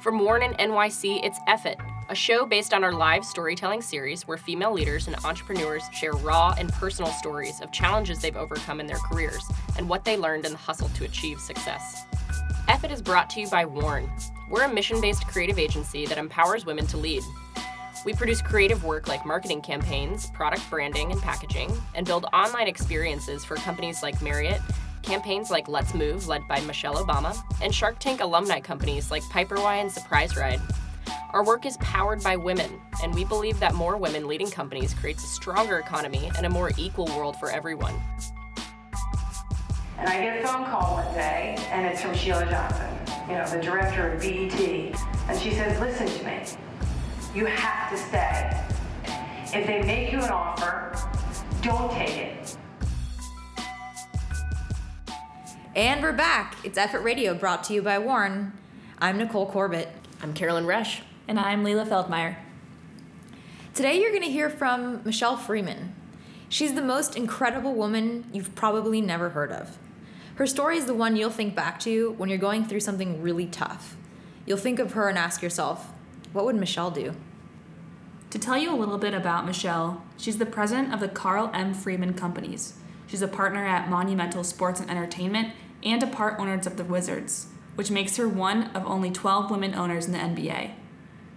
From Worn and NYC, it's F It, a show based on our live storytelling series where female leaders and entrepreneurs share raw and personal stories of challenges they've overcome in their careers and what they learned in the hustle to achieve success. F It is brought to you by Worn. We're a mission based creative agency that empowers women to lead. We produce creative work like marketing campaigns, product branding and packaging, and build online experiences for companies like Marriott, campaigns like Let's Move, led by Michelle Obama, and Shark Tank alumni companies like PiperWai and Surprise Ride. Our work is powered by women, and we believe that more women leading companies creates a stronger economy and a more equal world for everyone. And I get a phone call one day, and it's from Sheila Johnson, you know, the director of BET. And she says, listen to me. You have to stay. If they make you an offer, don't take it. And we're back. It's F It Radio brought to you by Worn. I'm Nicole Corbett. I'm Carolyn Resch. And I'm Leila Feldmeyer. Today you're going to hear from Michelle Freeman. She's the most incredible woman you've probably never heard of. Her story is the one you'll think back to when you're going through something really tough. You'll think of her and ask yourself, what would Michelle do? To tell you a little bit about Michelle, she's the president of the Carl M. Freeman Companies. She's a partner at Monumental Sports and Entertainment and a part owner of the Wizards, which makes her one of only 12 women owners in the NBA.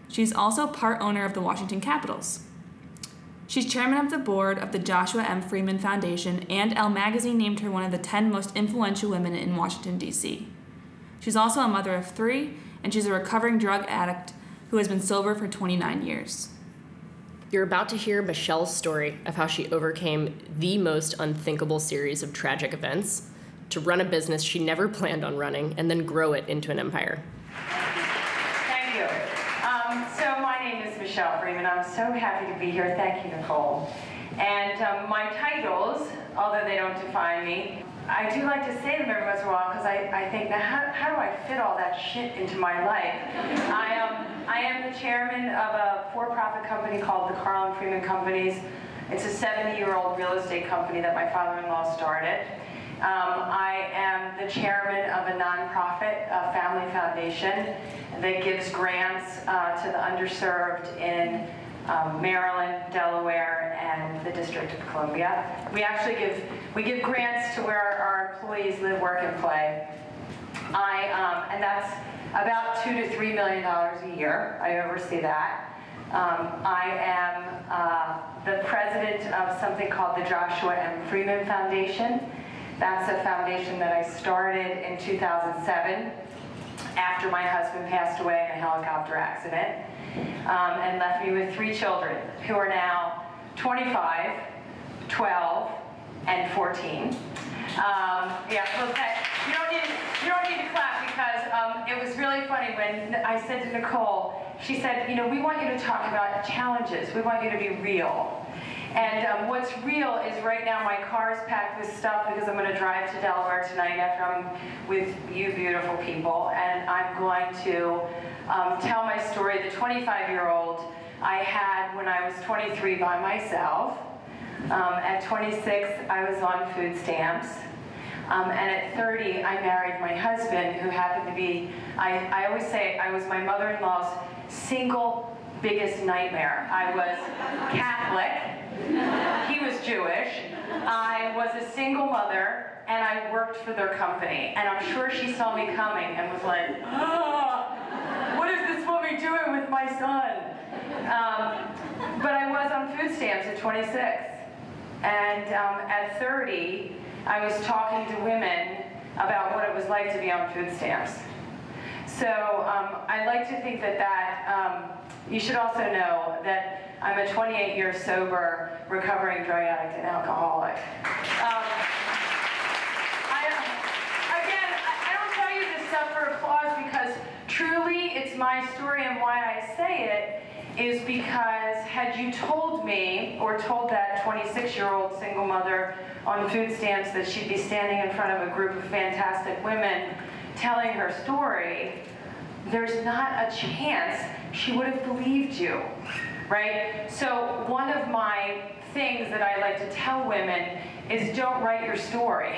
She's also part owner of the Washington Capitals. She's chairman of the board of the Joshua M. Freeman Foundation, and Elle Magazine named her one of the 10 most influential women in Washington, D.C. She's also a mother of three, and she's a recovering drug addict who has been sober for 29 years. You're about to hear Michelle's story of how she overcame the most unthinkable series of tragic events to run a business she never planned on running and then grow it into an empire. Thank you. Um, so my name is Michelle Freeman. I'm so happy to be here. Thank you, Nicole. And um, my titles, although they don't define me, I do like to say them every once in a while because I, I think, how, how do I fit all that shit into my life? I, um, I am the chairman of a for-profit company called the Carl M. Freeman Companies. It's a 70-year-old real estate company that my father-in-law started. Um, I am the chairman of a nonprofit, a family foundation, that gives grants uh, to the underserved in um, Maryland, Delaware, and the District of Columbia. We actually give we give grants to where our employees live, work, and play. I um, and that's about two to three million dollars a year. I oversee that. Um, I am uh, the president of something called the Joshua M. Freeman Foundation. That's a foundation that I started in 2007 after my husband passed away in a helicopter accident um, and left me with three children who are now 25, 12, and 14. Um, yeah, well, you don't need you don't need to clap because um, it was really funny when I said to Nicole. She said, you know, we want you to talk about challenges. We want you to be real. And um, what's real is right now my car is packed with stuff because I'm going to drive to Delaware tonight after I'm with you beautiful people. And I'm going to um, tell my story. The 25 year old I had when I was 23 by myself. Um, at 26, I was on food stamps. Um, and at 30, I married my husband, who happened to be, I, I always say, I was my mother in law's single biggest nightmare. I was Catholic. He was Jewish. I was a single mother, and I worked for their company. And I'm sure she saw me coming and was like, ah, what is this woman doing with my son? Um, but I was on food stamps at 26. And um, at 30, I was talking to women about what it was like to be on food stamps. So um, I like to think that that, um, you should also know that I'm a 28 year sober, recovering drug addict and alcoholic. Um, I, again, I, I don't tell you this stuff for applause because truly it's my story and why I say it is because had you told me or told that 26 year old single mother on food stamps that she'd be standing in front of a group of fantastic women telling her story, there's not a chance she would have believed you, right? So one of my things that I like to tell women is don't write your story.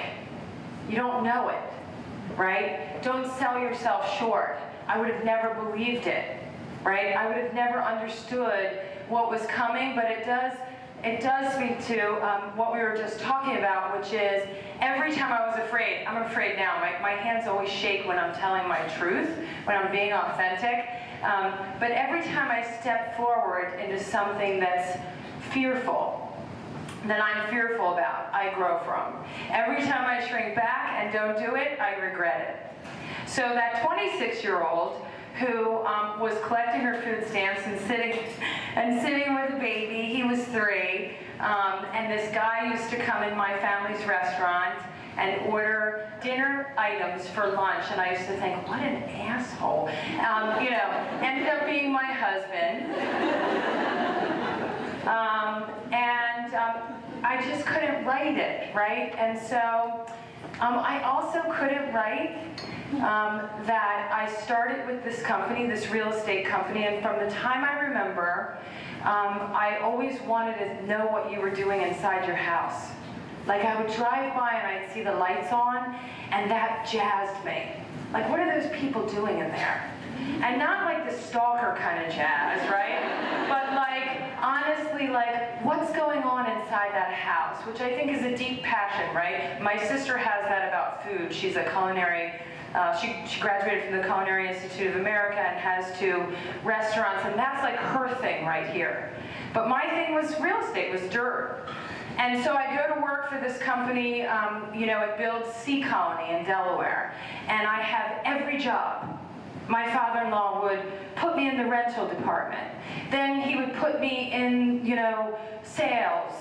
You don't know it, right? Don't sell yourself short. I would have never believed it, right? I would have never understood what was coming, but it does it does speak to um, what we were just talking about, which is every time I was afraid, I'm afraid now. My, my hands always shake when I'm telling my truth, when I'm being authentic. Um, but every time I step forward into something that's fearful, that I'm fearful about, I grow from. Every time I shrink back and don't do it, I regret it. So that 26 year old who um, was collecting her food stamps and sitting and sitting with a baby. He was three, um, and this guy used to come in my family's restaurant and order dinner items for lunch, and I used to think, what an asshole. Um, you know, ended up being my husband. Um, and um, I just couldn't write it, right? And so um, I also couldn't write um, that I started with this company, this real estate company, and from the time I remember, um, I always wanted to know what you were doing inside your house. Like I would drive by and I'd see the lights on, and that jazzed me. Like, what are those people doing in there? And not like the stalker kind of jazz, right? But like, honestly, like, what's going on inside that house? Which I think is a deep passion, right? My sister has that about food. She's a culinary uh, she, she graduated from the Culinary Institute of America and has two restaurants, and that's like her thing right here. But my thing was real estate, was dirt. And so I go to work for this company, um, you know, it builds Sea Colony in Delaware, and I have every job. My father-in-law would put me in the rental department. Then he would put me in, you know, sales,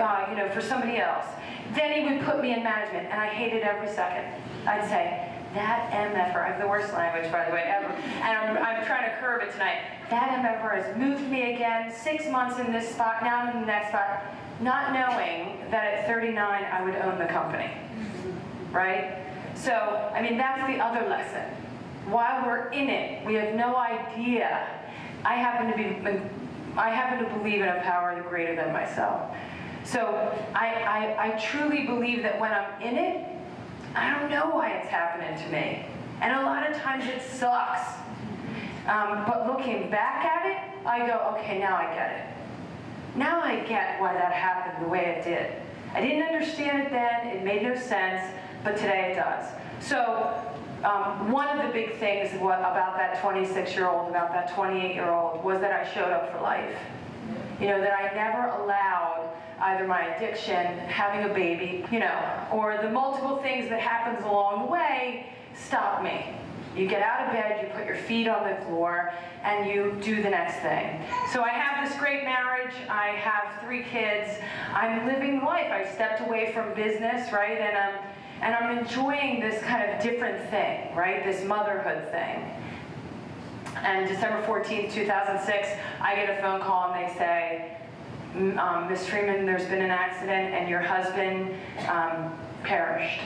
uh, you know, for somebody else. Then he would put me in management, and I hated every second. I'd say, that MFR, I have the worst language, by the way, ever, and I'm, I'm trying to curb it tonight. That MFR has moved me again, six months in this spot, now I'm in the next spot, not knowing that at 39 I would own the company, right? So, I mean, that's the other lesson. While we're in it, we have no idea. I happen to be, I happen to believe in a power greater than myself. So I, I, I truly believe that when I'm in it, I don't know why it's happening to me. And a lot of times it sucks. Um, but looking back at it, I go, okay, now I get it. Now I get why that happened the way it did. I didn't understand it then, it made no sense, but today it does. So um, one of the big things about that 26-year-old, about that 28-year-old, was that I showed up for life. You know, that I never allowed either my addiction, having a baby, you know, or the multiple things that happens along the way stop me. You get out of bed, you put your feet on the floor, and you do the next thing. So I have this great marriage. I have three kids. I'm living life. I've stepped away from business, right? And I'm, and I'm enjoying this kind of different thing, right? This motherhood thing. And December 14th, 2006, I get a phone call and they say, um, Ms. Freeman, there's been an accident and your husband um, perished.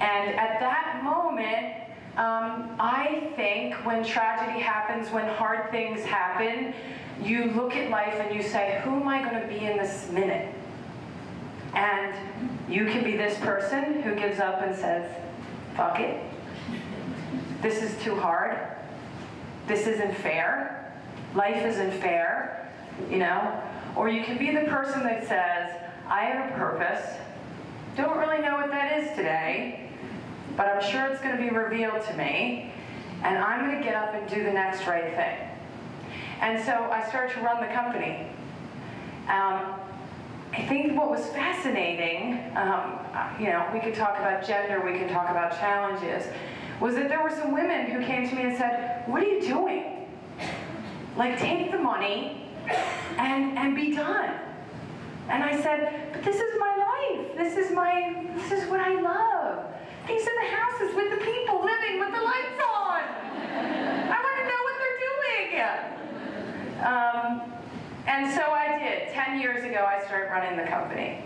And at that moment, um, I think when tragedy happens, when hard things happen, you look at life and you say, who am I going to be in this minute? And you can be this person who gives up and says, fuck it. This is too hard. This isn't fair. Life isn't fair, you know? Or you can be the person that says, I have a purpose, don't really know what that is today, but I'm sure it's going to be revealed to me, and I'm going to get up and do the next right thing. And so I started to run the company. Um, I think what was fascinating, um, you know, we could talk about gender, we could talk about challenges, was that there were some women who came to me and said, what are you doing? Like, take the money and, and be done. And I said, but this is my life. This is my, this is what I love. These are the houses with the people living with the lights on. I want to know what they're doing. Um, and so I did. Ten years ago, I started running the company.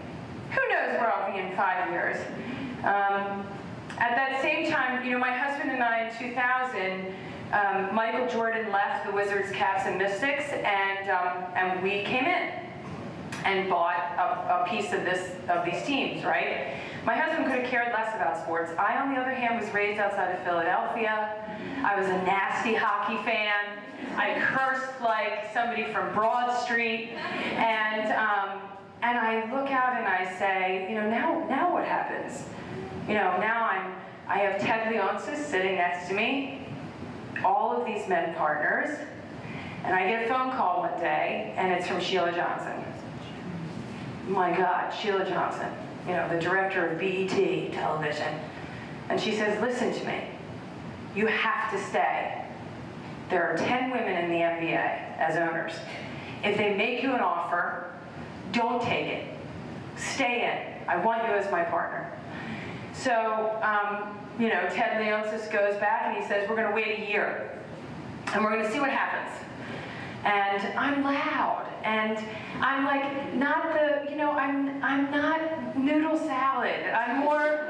Who knows where I'll be in five years? Um, at that same time, you know, my husband and I in 2000 um, Michael Jordan left the Wizards, Caps, and Mystics, and um, and we came in and bought a, a, piece of this of these teams, right? My husband could have cared less about sports. I, on the other hand, was raised outside of Philadelphia. I was a nasty hockey fan. I cursed like somebody from Broad Street. And, um, and I look out and I say, you know, now, now what happens? You know, now I'm, I have Ted Leonsis sitting next to me, all of these men partners, and I get a phone call one day, and it's from Sheila Johnson. My God, Sheila Johnson, you know, the director of BET television. And she says, listen to me. You have to stay. There are 10 women in the NBA as owners. If they make you an offer, don't take it. Stay in. I want you as my partner. So, um, you know, Ted Leonsis goes back and he says, we're going to wait a year. And we're going to see what happens. And I'm loud. And I'm like, not the, you know, I'm, I'm not noodle salad. I'm more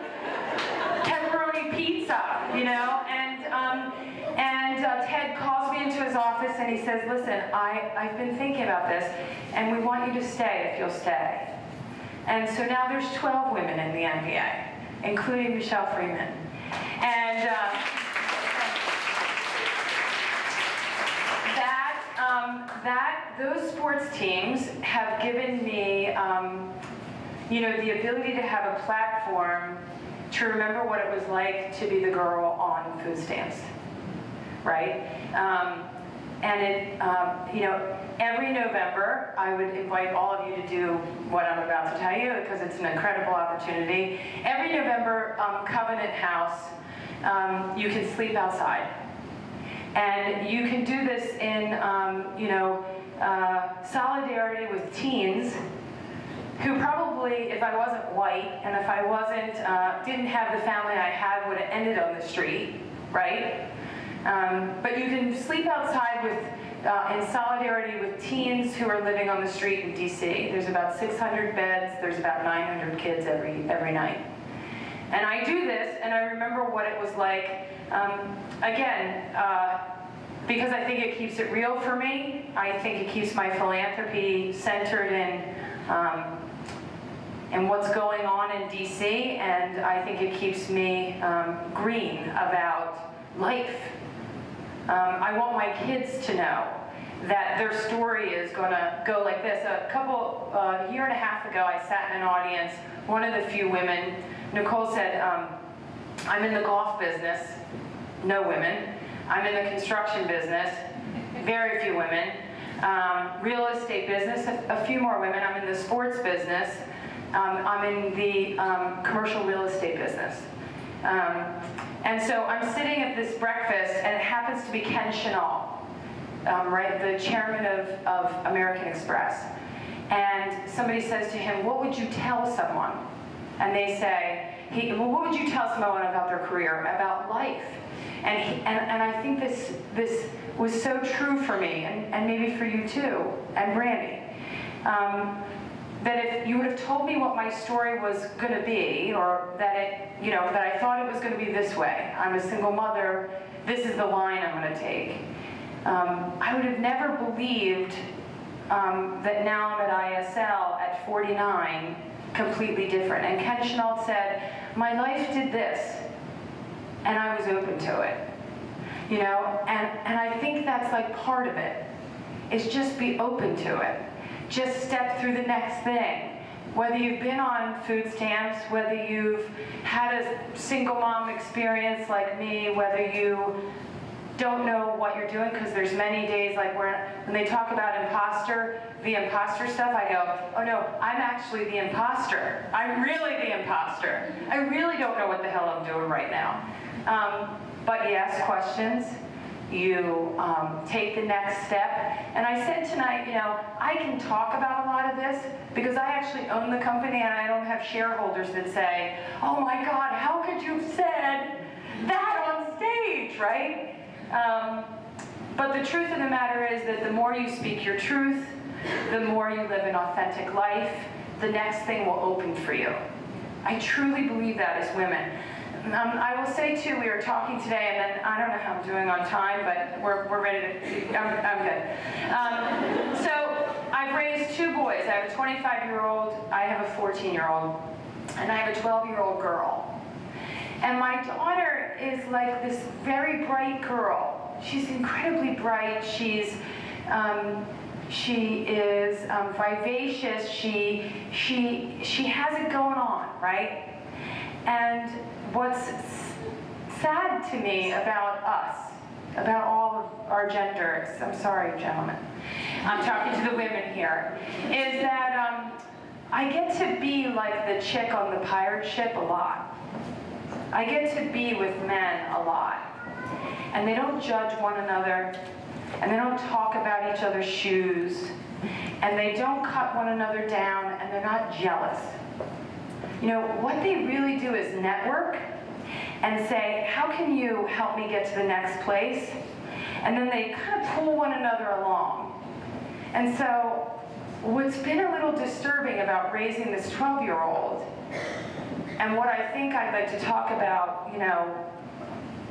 pepperoni pizza, you know? And, um, and uh, Ted calls me into his office and he says, listen, I, I've been thinking about this, and we want you to stay if you'll stay. And so now there's 12 women in the NBA, including Michelle Freeman. And uh, that, um, that, those sports teams have given me, um, you know, the ability to have a platform to remember what it was like to be the girl on food stamps right? Um, and it, um, you know, every November, I would invite all of you to do what I'm about to tell you because it's an incredible opportunity. Every November, um, Covenant House, um, you can sleep outside. And you can do this in, um, you know, uh, solidarity with teens who probably, if I wasn't white and if I wasn't, uh, didn't have the family I had, would have ended on the street, right? Um, but you can sleep outside with, uh, in solidarity with teens who are living on the street in DC. There's about 600 beds, there's about 900 kids every, every night. And I do this, and I remember what it was like, um, again, uh, because I think it keeps it real for me. I think it keeps my philanthropy centered in, um, in what's going on in DC, and I think it keeps me um, green about life um, I want my kids to know that their story is going to go like this. A couple, uh, year and a half ago, I sat in an audience, one of the few women, Nicole said, um, I'm in the golf business, no women. I'm in the construction business, very few women. Um, real estate business, a, a, few more women. I'm in the sports business. Um, I'm in the um, commercial real estate business. Um, and so I'm sitting at this breakfast, and it happens to be Ken Chenault, um, right, the chairman of, of American Express. And somebody says to him, what would you tell someone? And they say, he, well, what would you tell someone about their career, about life? And, he, and, and I think this, this was so true for me, and, and maybe for you too, and Randy. Um, that if you would have told me what my story was going to be, or that it, you know, that I thought it was going to be this way, I'm a single mother, this is the line I'm going to take, um, I would have never believed um, that now I'm at ISL at 49, completely different. And Ken Chenault said, my life did this, and I was open to it. You know, and, and I think that's like part of it, is just be open to it just step through the next thing. Whether you've been on food stamps, whether you've had a single mom experience like me, whether you don't know what you're doing because there's many days like where when they talk about imposter, the imposter stuff, I go, oh no, I'm actually the imposter. I'm really the imposter. I really don't know what the hell I'm doing right now. Um, but you ask questions, you um, take the next step. And I said tonight, you know, I can talk about a lot of this because I actually own the company and I don't have shareholders that say, oh my God, how could you have said that on stage, right? Um, but the truth of the matter is that the more you speak your truth, the more you live an authentic life, the next thing will open for you. I truly believe that as women. Um, I will say too, we were talking today, and then I don't know how I'm doing on time, but we're, we're ready to, I'm, I'm good. Um, so I've raised two boys. I have a 25 year old, I have a 14 year old. and I have a 12 year old girl. And my daughter is like this very bright girl. She's incredibly bright. She's um, she is um, vivacious. She she she has it going on, right? And what's sad to me about us, about all of our genders, I'm sorry, gentlemen, I'm talking to the women here, is that um, I get to be like the chick on the pirate ship a lot. I get to be with men a lot. And they don't judge one another, and they don't talk about each other's shoes, and they don't cut one another down, and they're not jealous. You know, what they really do is network and say, how can you help me get to the next place? And then they kind of pull one another along. And so what's been a little disturbing about raising this 12-year-old and what I think I'd like to talk about, you know,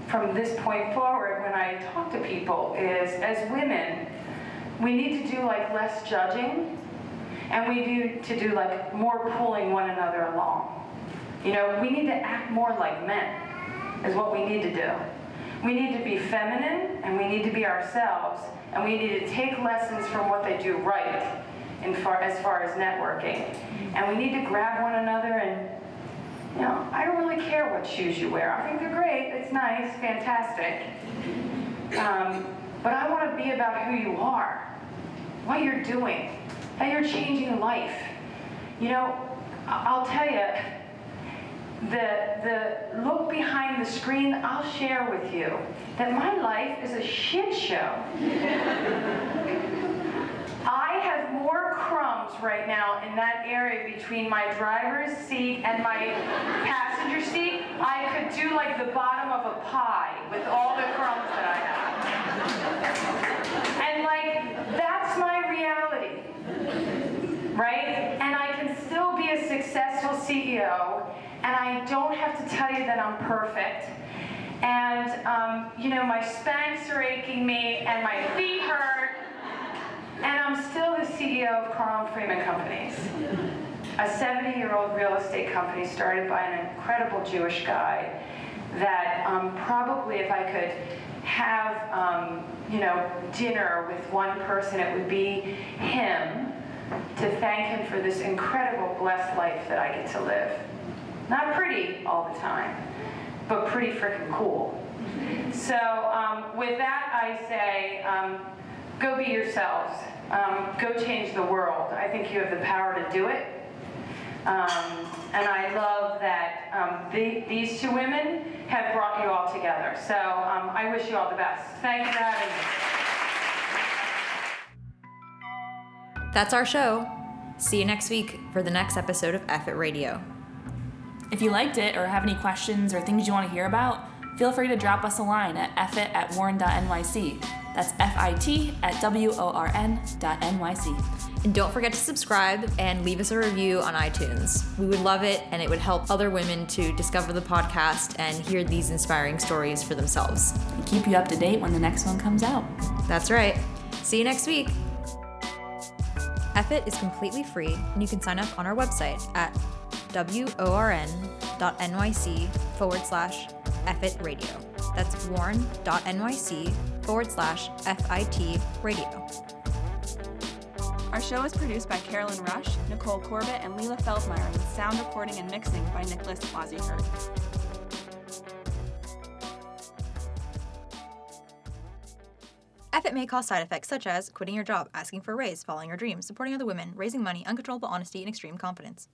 from this point forward when I talk to people is as women, we need to do like less judging and we need to do like more pulling one another along. You know, we need to act more like men is what we need to do. We need to be feminine and we need to be ourselves and we need to take lessons from what they do right in far, as far as networking. And we need to grab one another and, know, I don't really care what shoes you wear. I think they're great, it's nice, fantastic. Um, but I want to be about who you are, what you're doing, how you're changing life. You know, I'll tell you, the, the look behind the screen, I'll share with you that my life is a shit show. Right now in that area between my driver's seat and my passenger seat. I could do like the bottom of a pie with all the crumbs that I have. And like, that's my reality, right? And I can still be a successful CEO and I don't have to tell you that I'm perfect. And, um, you know, my Spanx are aching me, and my feet hurt, and I'm still the CEO of Carl Freeman Companies, a 70-year-old real estate company started by an incredible Jewish guy that um, probably if I could have, um, you know, dinner with one person, it would be him to thank him for this incredible blessed life that I get to live. Not pretty all the time, but pretty freaking cool. So um, with that, I say, um, go be yourselves. Um, go change the world. I think you have the power to do it. Um, and I love that um, the, these two women have brought you all together. So um, I wish you all the best. Thank you for having me. That's our show. See you next week for the next episode of F It Radio. If you liked it or have any questions or things you want to hear about, feel free to drop us a line at fit at worn.nyc. That's F-I-T at W-O-R-N dot N-Y-C. And don't forget to subscribe and leave us a review on iTunes. We would love it, and it would help other women to discover the podcast and hear these inspiring stories for themselves. And keep you up to date when the next one comes out. That's right. See you next week. F It is completely free, and you can sign up on our website at worn.nyc forward slash FIT radio. That's worn.nyc forward slash FIT radio. Our show is produced by Carolyn Rush, Nicole Corbett, and Leela Feldmeyer, with sound recording and mixing by Nicholas Plazihurt. F It may cause side effects such as quitting your job, asking for a raise, following your dreams, supporting other women, raising money, uncontrollable honesty, and extreme confidence.